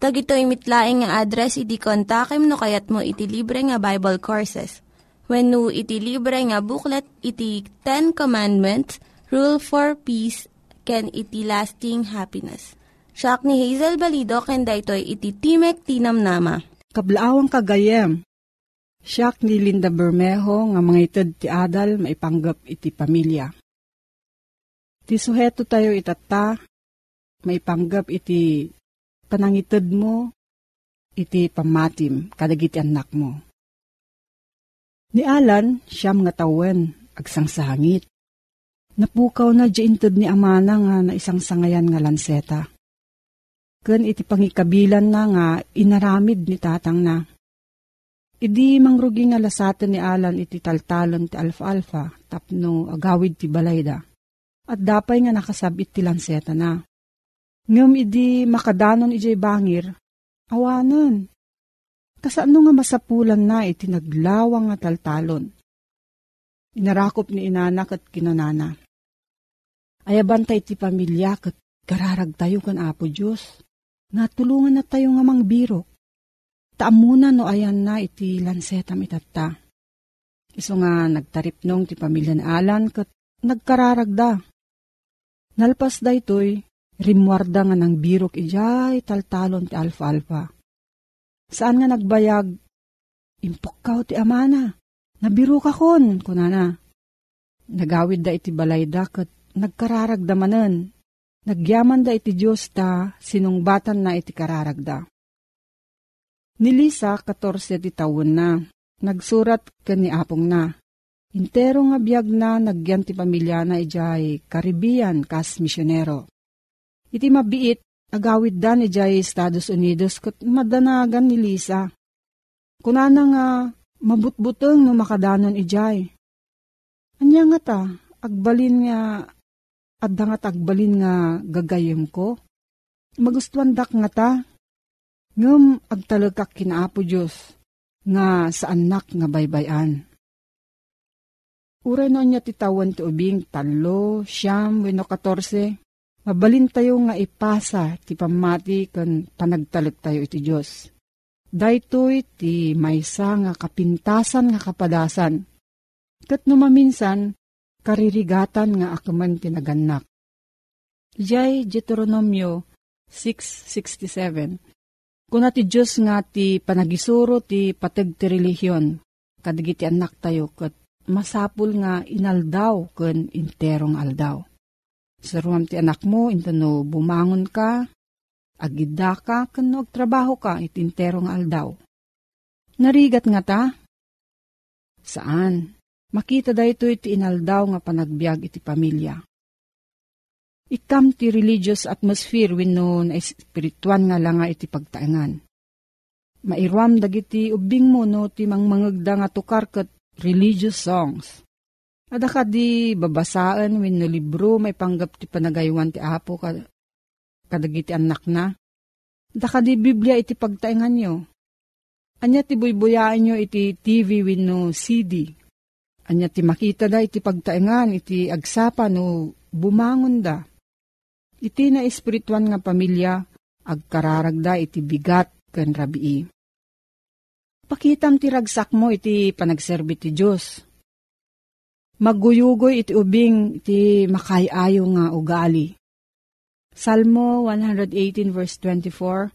Tag ito'y mitlaing nga address, iti kontakem no kayat mo iti libre nga Bible Courses. When no iti libre nga booklet, iti Ten Commandments, Rule for Peace, can iti lasting happiness. Siya ni Hazel Balido, ken daytoy iti Timek Tinamnama. Kablaawang kagayem. Siyak ni Linda Bermejo nga mga itad ti adal maipanggap iti pamilya. Ti tayo itata, maipanggap iti panangitid mo, iti pamatim, kadagiti anak mo. Ni Alan, siyam nga tawen, agsang sahangit. Napukaw na di intod ni Amana nga na isang sangayan nga lanseta. Ken iti pangikabilan na nga inaramid ni tatang na. Idi mangrugi nga lasaten ni Alan iti taltalon ti alfa-alfa tapno agawid ti balayda. At dapay nga nakasabit ti lanseta na. Ngam idi makadanon ijay bangir, awanan. Kasano nga masapulan na iti naglawang nga taltalon. Inarakop ni inanak at kinanana. Ayaban tayo ti pamilya kat kararag tayo kan Apo Diyos. Nga tulungan na tayo nga mangbiro. Taamuna no ayan na iti lansetam itatta. Iso nga nagtarip nung ti pamilya ni Alan kat nagkararag da. Nalpas da ito'y rimwarda nga ng birok ijay taltalon ti alfa-alfa. Saan nga nagbayag? Impokkaw ti amana. Nabiro ka kon, kunana. Nagawid da iti balay da kat nagkararagdamanen. Nagyaman da iti Diyos ta, sinungbatan na iti kararagda. Ni Lisa, 14 ti taon na, nagsurat ka ni Apong na. Intero nga biyag na nagyan ti pamilya na ijay Caribbean kas misyonero. Iti mabiit, agawid da ni ijay Estados Unidos kat madanagan ni Lisa. Kunana nga, mabutbuteng no makadanon ijay. Anya nga ta, agbalin nga, at dangat agbalin nga gagayem ko. Magustuhan dak nga ta, ngem agtalagak kinaapo Diyos, nga sa anak nga baybayan. Uray no niya titawan ti ubing talo, siyam, weno katorse, mabalin tayo nga ipasa ti pamati kan panagtalag tayo iti Diyos. Daytoy ti maysa nga kapintasan nga kapadasan. Kat numaminsan, karirigatan nga akaman tinaganak. Jay Deuteronomio 6.67 Kuna ti Diyos nga ti panagisuro ti patag ti relihiyon, kadagiti anak tayo kat masapul nga inaldaw ken interong aldaw. Sa ruam ti anak mo, intano bumangon ka, agida ka, kano agtrabaho ka, itintero nga aldaw. Narigat nga ta? Saan? Makita da ito iti inaldaw nga panagbiag iti pamilya. Ikam ti religious atmosphere wenno na espirituan nga langa iti pagtaengan. Mairuam dagiti ubing mo no ti mangmangagda nga tukar ket religious songs. Ada ka di babasaan wenno libro may panggap ti panagaywan ti apo ka kadagiti anak na. Da ka di Biblia iti pagtaengan nyo. Anya ti buybuyaan nyo iti TV wenno CD. Anya ti makita da iti pagtaengan iti agsapa no bumangon da Iti na espirituan nga pamilya, agkararagda iti bigat ken rabii. Pakitam ti ragsak mo iti panagserbi ti Diyos. Magguyugoy iti ubing iti makayayo nga ugali. Salmo 118 verse 24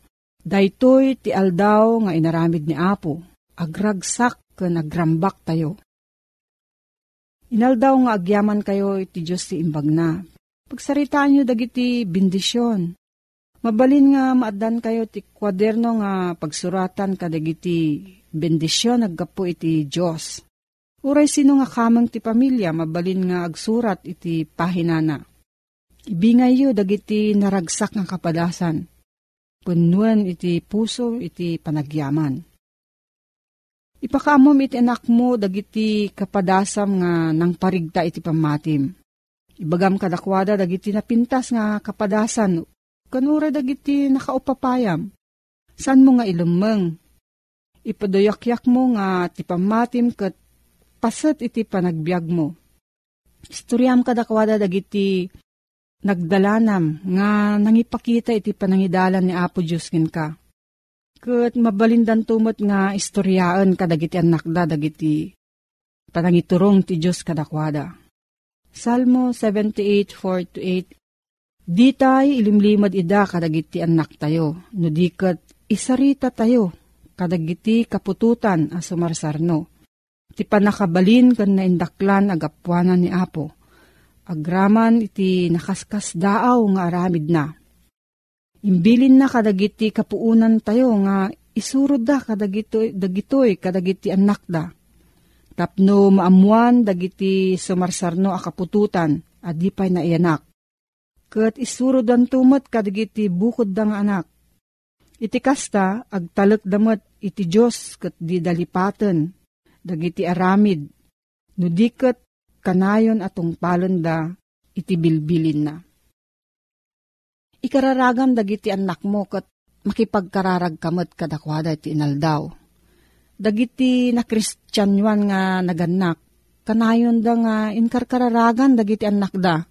Daytoy ti aldaw nga inaramid ni Apo, agragsak ken agrambak tayo. Inaldaw nga agyaman kayo iti Diyos ti imbag na, Pagsaritaan nyo dagiti bindisyon. Mabalin nga maadan kayo ti kwaderno nga pagsuratan kadagiti bendisyon naggapo iti Diyos. Uray sino nga kamang ti pamilya mabalin nga agsurat iti pahinana. Ibingay yo dagiti naragsak nga kapadasan. Punuan iti puso iti panagyaman. Ipakamom iti anak mo dagiti kapadasam nga nang parigta iti pamatim Ibagam kadakwada dagiti napintas nga kapadasan, kanura dagiti nakaupapayam. San mo nga ilumeng? Ipadoyak-yak mo nga ti pamatim kat pasat iti panagbiag mo. Istoryam kadakwada dagiti nagdalanam nga nangipakita iti panangidalan ni Apo Diyos ka. Kat mabalindan tumot nga istoryaan kadagiti anak da dagiti panangiturong ti Diyos kadakwada. Salmo 78:4-8 Ditay ilimlimad ida kadagiti anak tayo, no dikat isarita tayo, kadagiti kapututan a sumarsarno. Ti panakabalin kan naindaklan agapuanan ni Apo. Agraman iti nakaskas daaw nga aramid na. Imbilin na kadagiti kapuunan tayo nga isurod da kadagitoy, dagitoy kadagiti anak da Tapno maamuan dagiti sumarsarno a kapututan, adipay na ianak. Kat isuro dan tumot kadagiti bukod da nga anak. Iti kasta, agtalak damat iti Diyos kat di dalipaten, dagiti aramid, no kanayon atong palon da, iti bilbilin na. Ikararagam dagiti anak mo kat makipagkararag kamot kadakwada iti inaldaw dagiti na kristyanwan nga naganak, kanayon da nga inkarkararagan dagiti anak da.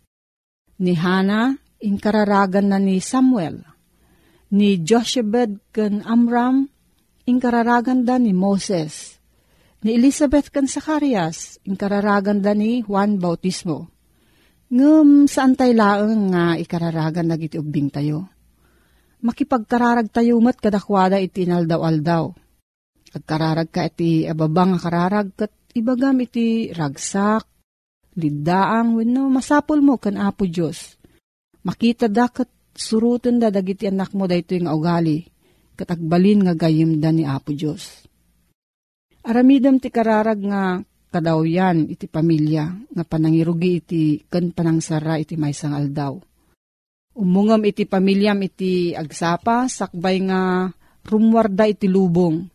Ni Hana, inkararagan na ni Samuel. Ni Joshebed ken Amram, inkararagan da ni Moses. Ni Elizabeth ken Zacarias, inkararagan da ni Juan Bautismo. Ngem saan tayo laeng nga ikararagan dagiti ubing tayo. Makipagkararag tayo mat kadakwada iti inaldaw-aldaw Agkararag ka iti ababang kararag kat ibagam iti ragsak, lidaang wenno masapol mo kan Apo Dios. Makita da kat surutan da dagiti anak mo dayto yung ugali, kat agbalin nga gayim da ni Apo Dios. Aramidam ti kararag nga kadawyan iti pamilya nga panangirugi iti kan panangsara iti maysang aldaw. Umungam iti pamilyam iti agsapa sakbay nga rumwarda iti lubong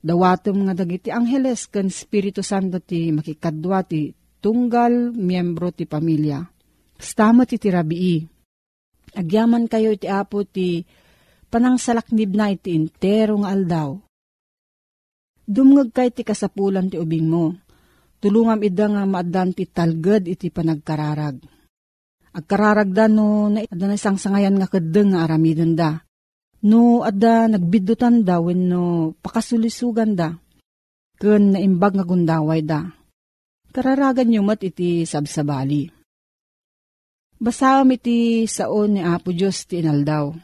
Dawatom nga dagiti angheles ken Espiritu Santo ti makikadwa ti tunggal miyembro ti pamilya. Stamat iti rabii. Agyaman kayo iti apo ti panangsalaknib na iti intero nga aldaw. Dumngag kay ti kasapulan ti ubing mo. Tulungam ida nga maadan ti talged iti panagkararag. Agkararag da no na na isang sangayan nga kadeng nga aramidon da No, adda nagbidutan da no pakasulisugan da. Kun naimbag nga gundaway da. Kararagan nyo mat iti sabsabali. Basaam iti saon ni Apo Diyos ti inaldaw.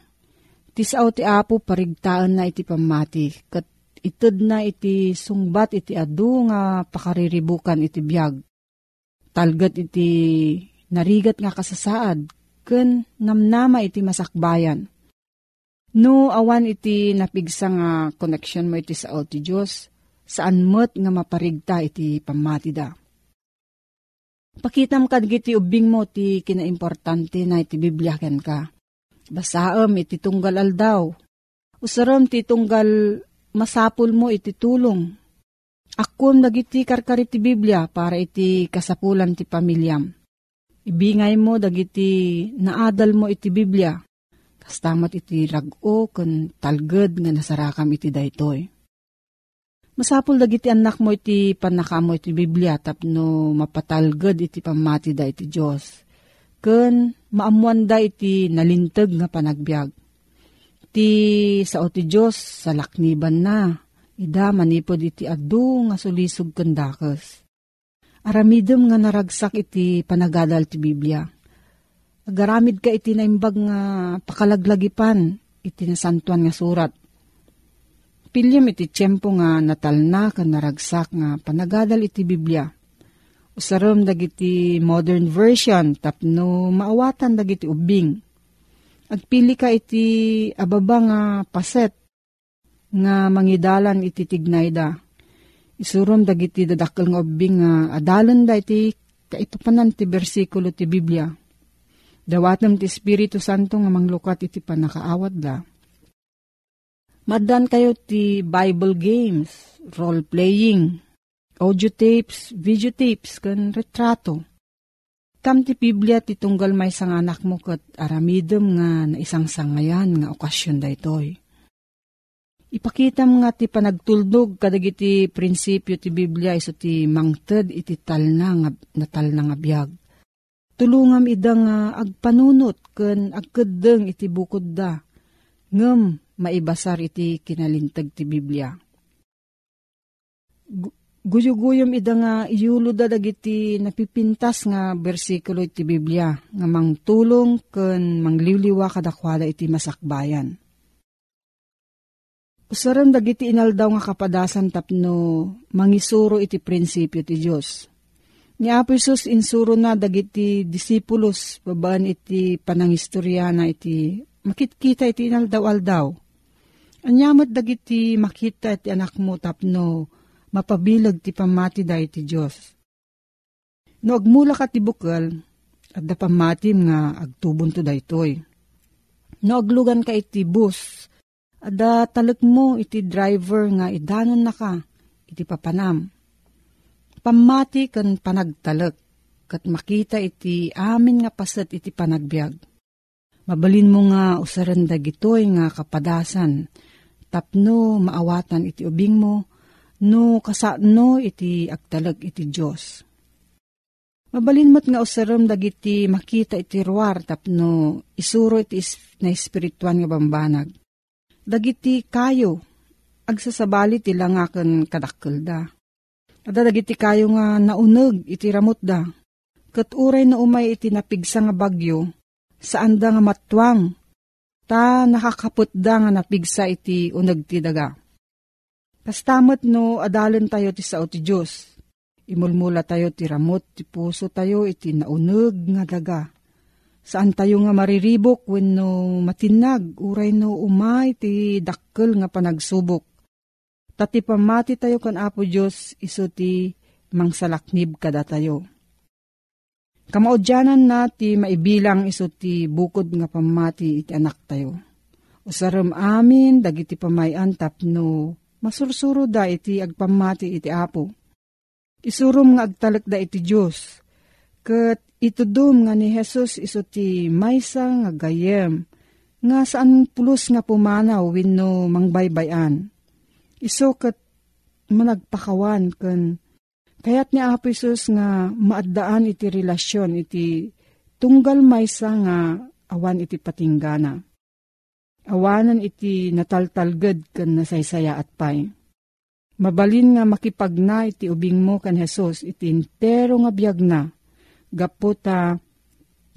Ti sao ti Apo parigtaan na iti pamati. Kat ited na iti sungbat iti adu nga pakariribukan iti biyag. Talgat iti narigat nga kasasaad. Kun namnama iti masakbayan No, awan iti napigsa nga connection mo iti sa ti Diyos, saan mo't nga maparigta iti pamatida. Pakitam kad giti ubing mo ti kinaimportante na iti Biblia ken ka. Basaam iti tunggal aldaw. Usaram ti tunggal masapul mo iti tulong. Akum dagiti karkari ti Biblia para iti kasapulan ti pamilyam. Ibingay mo dagiti naadal mo iti Biblia. Kastamat iti rago ken talged nga nasarakam iti daytoy. Masapul dagiti anak mo iti panakamo iti Biblia tapno mapatalged iti pamati da iti Diyos. Ken maamuan da iti nalintag nga panagbiag. Ti sao ti Diyos sa lakniban na, ida manipod iti adu nga sulisog kendakes. Aramidem nga naragsak iti panagadal ti Biblia. Agaramid ka iti naimbag nga pakalaglagipan iti nasantuan nga surat Pilyam iti tiyempo nga natal na kan naragsak nga panagadal iti Biblia. Usaram dagiti modern version tapno maawatan dagiti ubing. Agpili ka iti ababa nga paset nga mangidalan iti tignayda. Isurom dagiti dadakkel nga ubing nga adalan da iti kaipapanan ti bersikulo ti Biblia. Dawatem ti Espiritu Santo nga manglukat iti panakaawat da Madan kayo ti Bible games, role-playing, audio tapes, video tapes, kan retrato. Kam ti Biblia ti tunggal may sang anak mo kat aramidem nga na isang sangayan nga okasyon da itoy. Ipakita mo nga ti panagtuldog kadagiti prinsipyo ti Biblia iso ti mangted iti tal na nga natal na nga biyag. Tulungam ida nga agpanunot ken agkedeng iti bukod da. Ngem maibasar iti kinalintag ti Biblia. Guyuguyom ida nga iyulo da dagiti napipintas nga bersikulo iti Biblia nga mangtulong ken mangliliwa kadakwada iti masakbayan. Usaran dagiti inaldaw nga kapadasan tapno mangisuro iti prinsipyo ti Dios. Ni Apo insuro na dagiti disipulos babaan iti panangistorya na iti makitkita iti inaldaw-aldaw Anyamot dagiti makita iti anak mo tapno mapabilag ti pamati da iti Diyos. No agmula ka ti bukal, at da pamatim nga agtubon to da itoy. No aglugan ka iti bus, at da talek mo iti driver nga idanon na ka, iti papanam. Pamati kan panagtalek, kat makita iti amin nga pasat iti panagbiag. Mabalin mo nga usaran dagitoy nga kapadasan, tapno maawatan iti ubing mo, no kasano iti agtalag iti Diyos. Mabalinmat nga usaram dagiti makita iti ruar tapno isuro iti na espirituan nga bambanag. Dagiti kayo, agsasabali ti langakan kadakkel da. Ada dagiti kayo nga nauneg iti ramot da. Kat uray na umay iti napigsa nga bagyo, saan da nga matwang ta nakakaput da nga napigsa iti unag ti daga. Kastamat no adalan tayo ti sao ti Diyos. Imulmula tayo ti ramot ti puso tayo iti naunag nga daga. Saan tayo nga mariribok when no matinag uray no umay ti dakkel nga panagsubok. Tati pamati tayo kan Apo Diyos iso ti mangsalaknib kada tayo Kamaudyanan na ti maibilang iso ti bukod nga pamati iti anak tayo. Usaram amin dagiti pamayan tapno masursuro da iti agpamati iti apo. Isurum nga agtalak da iti Diyos. Kat itudum nga ni Jesus iso ti maysa nga gayem nga saan pulos nga pumanaw wenno mangbaybayan. Iso kat managpakawan kan Kayat ni Apo Isus nga maadaan iti relasyon iti tunggal maysa nga awan iti patinggana. Awanan iti nataltalged kan nasaysaya at pay. Mabalin nga makipagna iti ubing mo kan Jesus iti intero nga biyag na. Gaputa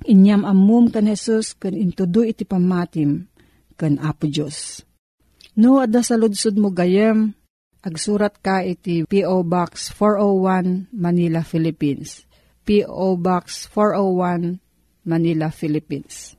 inyam amum kan Jesus kan intudo iti pamatim kan Apo Diyos. No, ada sa mo gayem, Agsurat ka iti P.O. Box 401 Manila, Philippines. P.O. Box 401 Manila, Philippines.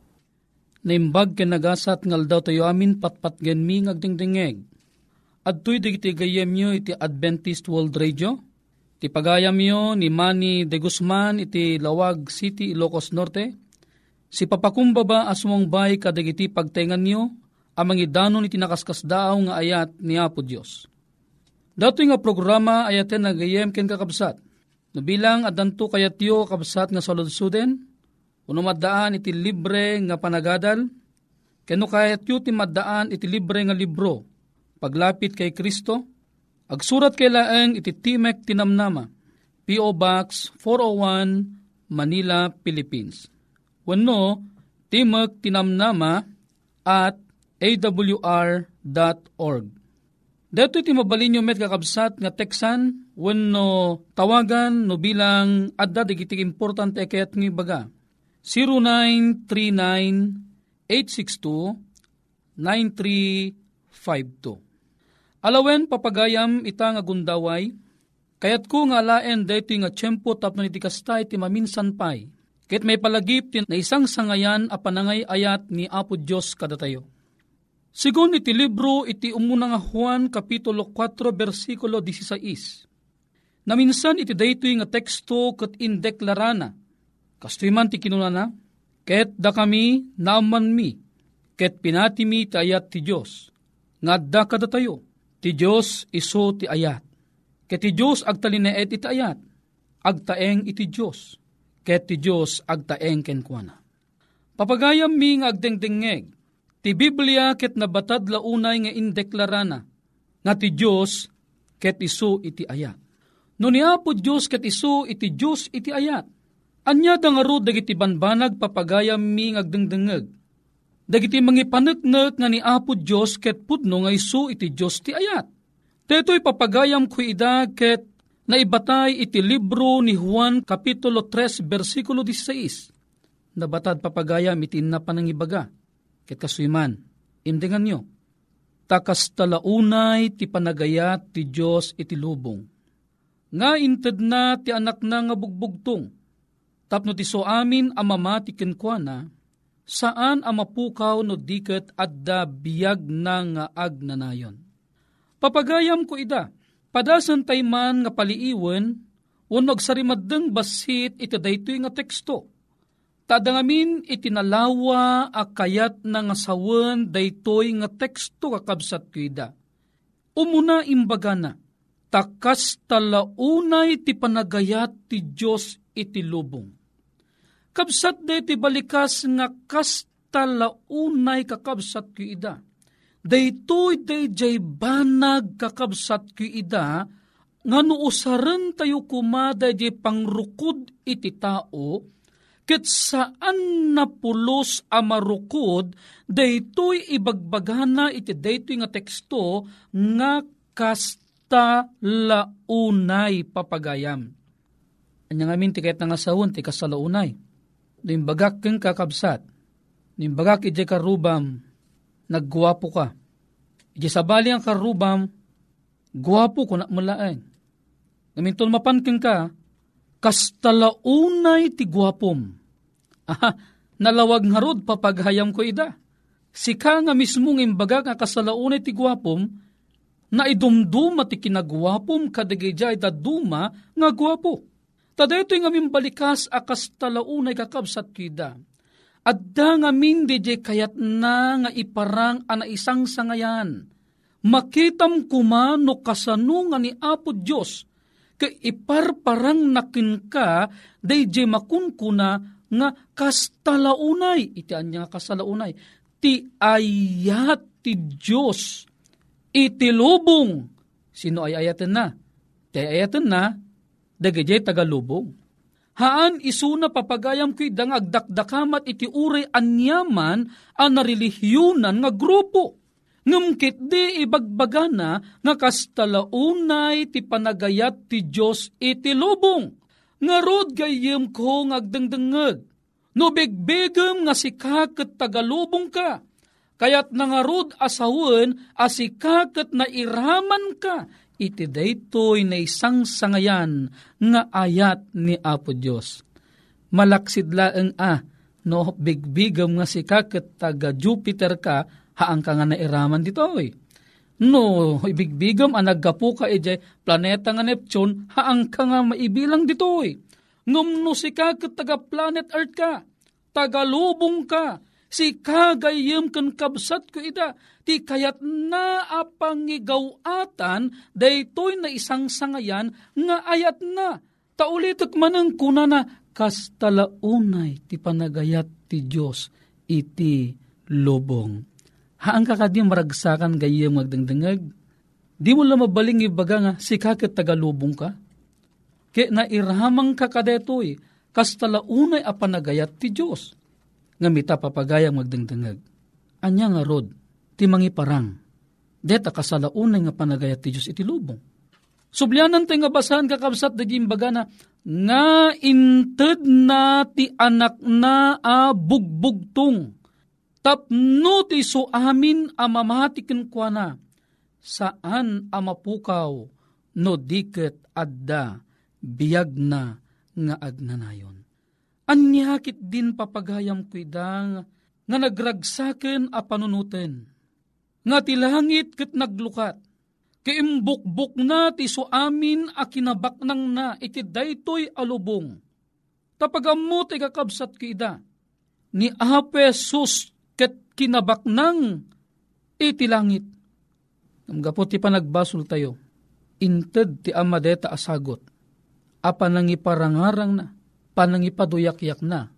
Naimbag ken nagasat ngal daw tayo amin patpat gen mi ngagdingdingeg. At tuy digiti gayem nyo iti Adventist World Radio, Ti pagayam yo ni Manny de Guzman iti Lawag City, Ilocos Norte. Si papakumbaba asmong bay kadagiti pagtengan niyo amang idanon iti nakaskas daaw nga ayat ni Apo Dios. Dato nga programa ayaten nagayem ken kakabsat. Nabilang adanto kayat yo kabsat nga saludsuden, uno maddaan iti libre nga panagadal, keno kayat yo ti maddaan iti libre nga libro, paglapit kay Kristo, Agsurat kay laeng iti Timek Tinamnama, P.O. Box 401, Manila, Philippines. Wano, Timek Tinamnama at awr.org. Dito iti mabalin met kakabsat nga teksan, wano tawagan no bilang adda digiti importante kayat ng baga. 0939-862-9352. Alawen papagayam ita nga gundaway, kayat ko nga alaen dito nga tiyempo tapno iti kastay ti maminsan pay. Kit may palagip tin na isang sangayan a panangay ayat ni Apo Diyos kadatayo. Sigun iti libro iti umuna nga Juan Kapitulo 4 versikulo 16. Naminsan iti daytoy nga teksto ket indeklarana. Kastoy man ti kinunana, ket da kami naman mi, ket pinati mi ti ayat ti Diyos. Nga kadatayo Ti Diyos iso ti ayat. Ket ti Diyos agtalineet iti ayat. Agtaeng iti Diyos. Ket ti Diyos agtaeng kenkwana. Papagayam mi nga agdengdengeg. Ti Biblia ket nabatad launay nga indeklarana. Nga ti Diyos ket iso iti ayat. No ni Apo Diyos ket iso iti Diyos iti ayat. Anya dangaro dagiti banbanag papagayam mi ngagdengdengeg dagiti mangipaneknek nga ni Apo Diyos ket pudno nga isu iti Diyos ti ayat. Deto'y papagayam ko ida ket naibatay iti libro ni Juan Kapitulo 3 versikulo 16. Nabatad papagayam iti napanangibaga. Ket kasuyman, imdengan nyo. Takas talaunay ti panagayat ti Diyos iti lubong. Nga inted na ti anak na nga bugbugtong. Tapno ti so amin amama ti kenkwana, saan ang mapukaw no diket adda biyag na nga agnanayon. Papagayam ko ida, padasan tay man nga paliiwen, unog sarimaddeng basit iti daytoy nga teksto. Tadangamin itinalawa a kayat na nga sawen daytoy nga teksto kakabsat ko ida. Umuna imbaga na, takas talaunay ti panagayat ti Diyos iti lubong Kabsat de ti balikas nga kasta launay kakabsat ki ida. Daytoy day jay banag kakabsat ki ida, nga usaran tayo kumada di pangrukod iti tao, ket saan napulos amarukod, daytoy ibagbagana iti daytoy nga teksto, nga kasta launay papagayam. Anya nga min tiket nga sawon, ti kasalaunay nimbagak keng kakabsat, nimbagak ije karubam, naggwapo ka. Ije sabali ang karubam, gwapo ko na mulaeng. Gamintol mapan keng ka, kastalaunay ti gwapom. Aha, nalawag nga rod papaghayam ko ida. Sika nga mismo ng imbaga nga kasalaunay ti gwapom, na idumduma ti kinagwapom kadagayjay da duma nga gwapo. Tadayto nga balikas akas talaunay kakabsat kida. Adda nga min di kayat na nga iparang ana isang sangayan. Makitam kumano kasano nga ni Apo Diyos, kay iparparang nakin ka, day makun kuna nga kastalaunay, iti anya kasalaunay, ti ayat ti Diyos itilubong. Sino ay ayatan na? Ti ayatan na, dagajay tagalubong. Haan isuna papagayam ko'y dang agdakdakamat iti uray anyaman ang narelihyunan nga grupo. Ngumkit di ibagbagana nga kastalaunay ti panagayat ti Diyos iti lubong. Nga rod gayem ko ngagdangdangag. No bigbigam nga sikakat tagalubong ka. Kayat nangarod asawon asikakat na iraman ka iti daytoy na isang sangayan nga ayat ni Apo Dios. Malaksid laeng a, no bigbigam nga si kaket taga Jupiter ka, haang ka nga nairaman ditoy. No, ibigbigam ang naggapu ka ije planeta nga Neptune, haang ka nga maibilang ditoy. Ngum no si kaket taga planet Earth ka, tagalubong ka, si kagayem kan kabsat ko ida, ti kayat na apangigawatan, daytoy na isang sangayan, nga ayat na. Taulitot manang kuna na, kastalaunay ti panagayat ti Diyos iti lubong. Haang kakadim maragsakan gayem magdangdangag, di mo lang mabaling ibaga nga, si kakit tagalubong ka. Kaya na irahamang kakadetoy, kastalaunay a panagayat ti Diyos nga mita papagayang magdangdangag. Anya nga rod, ti mangi parang. Deta kasalaunay nga panagayat ti Diyos iti lubong. Sublianan tayo nga basahan kakabsat daging baga na nga inted na ti anak na a bugbugtong. Tapno ti so amin a mamatikin kwa na saan a mapukaw no diket adda biyag na nga agnanayon. Anyakit din papagayam ko idang nga nagragsaken a panunuten. Nga tilangit ket naglukat. Kaimbukbuk na ti amin a kinabaknang na iti daytoy alubong. Tapagammo ti kakabsat ko ida. Ni Apesus ket kinabaknang iti langit. Amgapo ti panagbasol tayo. Inted ti amadeta asagot. Apa nang iparangarang na panangipaduyak-yak na,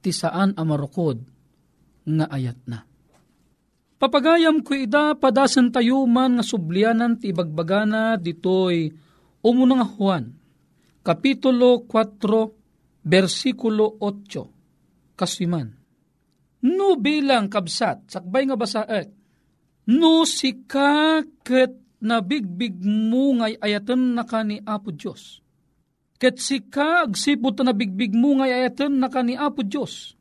ti saan amarukod nga ayat na. Papagayam ko ida padasan tayo man nga sublianan ti bagbagana ditoy umunang Juan, Kapitulo 4, versikulo 8, kasiman. No bilang kabsat, sakbay nga basaet, no sika ket nabigbig mo ngay ayatan na ka ni Apo Diyos Ket sika agsipot na bigbig mo nga ayaten na kani Apo Diyos.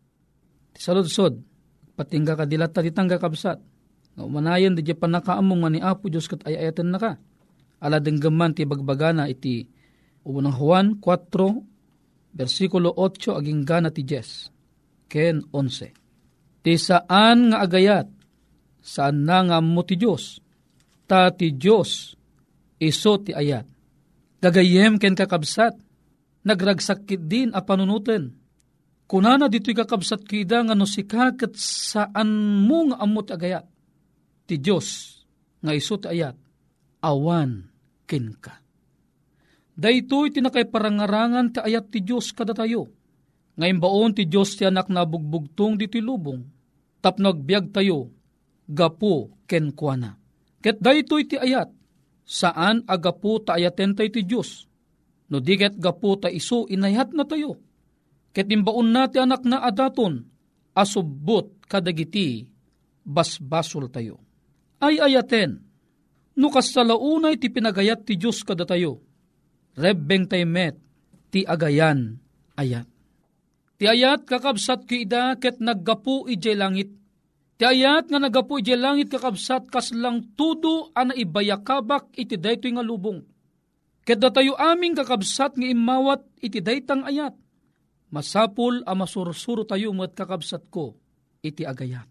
Ti saludsod, patingga ka dilata ditangga kabsat. Nga umanayan di pa nakaamong nga ni Apo Diyos kat ayaten na ka. Ala denggaman ti bagbagana iti unang Juan 4, versikulo 8 aging gana ti Jes. Ken 11. Ti saan nga agayat, saan na nga mo ti Diyos, ta ti Diyos, iso ti ayat. Gagayem ken kakabsat, nagragsakit din a panunutin. Kunana dito'y kakabsat kida nga no sikakat saan mo nga amot agayat. Ti Diyos nga iso ayat, awan kin ka. Daytoy tinakay parangarangan ti ayat ti Diyos kada tayo. Ngayon baon ti Diyos ti anak na bugbugtong dito'y lubong. Tapnag biyag tayo, gapo ken kuana. Ket daytoy ti ayat, saan agapo ta ayaten tayo ti Diyos No diget gapu ta iso inayhat na tayo. Ket imbaon na ti anak na adaton, asubot kadagiti, basbasol tayo. Ay ayaten, no kasalaunay ti pinagayat ti Diyos kada tayo. Rebbeng tay met, ti agayan ayat. Ti ayat kakabsat ki ida ket naggapu ijay langit. Ti ayat nga naggapu ijay langit kakabsat kas lang tudo ana ibayakabak iti daytoy nga lubong Kada tayo aming kakabsat nga imawat iti daytang ayat. Masapul a masursuro tayo mat kakabsat ko iti agayat.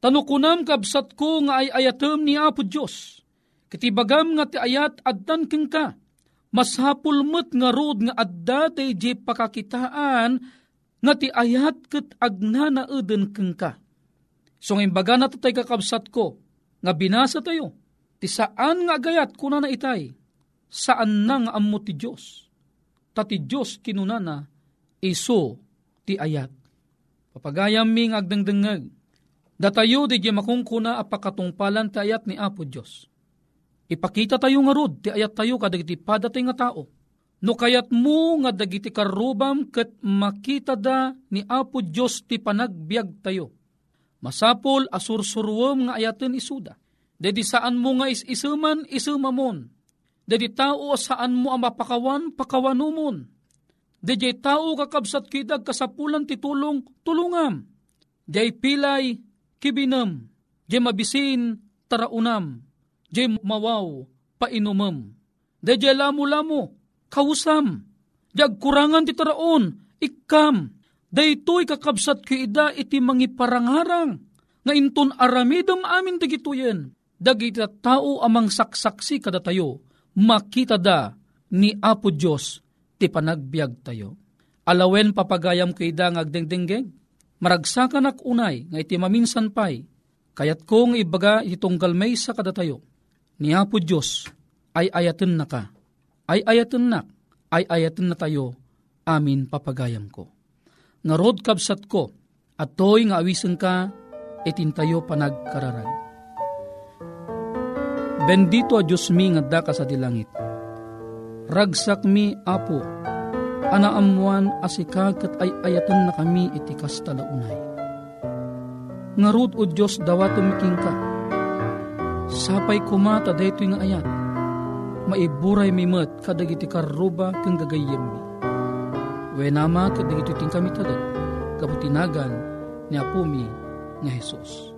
Tanukunam kabsat ko nga ay ayatem ni Apo Diyos. Katibagam nga ti ayat addan keng ka. Masapul met nga rod nga adda di pakakitaan nga ti ayat ket agnana eden keng ka. So ngayon baga na tatay kakabsat ko, nga binasa tayo, ti saan nga agayat kuna na itay, saan nang ammo ti Diyos. Ta ti Diyos kinunana, iso ti ayat. Papagayam mi ngagdangdangag, Datayo di di makungkuna apakatungpalan ti ayat ni Apo Diyos. Ipakita tayo nga rod, ti ayat tayo kadagiti padatay nga tao. No kayat mo nga dagiti karubam ket makita da ni Apo Diyos ti panagbiag tayo. Masapol asursurwom nga ayaten isuda. Dedi saan mo nga is-isuman, isumamon. Dedi tao saan mo ang mapakawan, pakawanumon. Dedi tao kakabsat kidag kasapulan titulong, tulungam. Di pilay, kibinam, di mabisin, taraunam, di mawaw, painumam. Di lamu-lamu, kawusam, di kurangan ti taraon, ikam, daytoy kakabsat ko iti mangi parangharang, nga inton aramidam amin dagituyen, dagiti tao amang saksaksi kada tayo, makita da ni Apo Diyos ti panagbiag tayo. Alawen papagayam ko ida nga agdengdenggeg, maragsakan ak unay nga iti maminsan pay, kayat kong ibaga itong galmay sa kadatayo. Ni Apo Diyos ay ayaten na ka, ay ayaten na, ay ayaten na tayo, amin papagayam ko. Nga rod kabsat ko, at to'y nga awisen ka, itintayo panagkararag. Bendito a Diyos mi nga daka sa dilangit. Ragsak mi, Apo, anaamuan asika kat ay ayatan na kami iti kastalaunay. Ngarud o Diyos dawa tumiking ka. Sapay kumata dayto nga ayat. Maiburay mi met kadag iti karuba kang gagayem mi. Wenama kadag iti ting kami tadag. Kaputinagan ni Apo mi nga Jesus.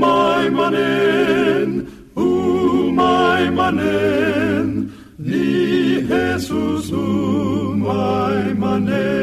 maimanen, u maimanen, ni Jesus u maimanen.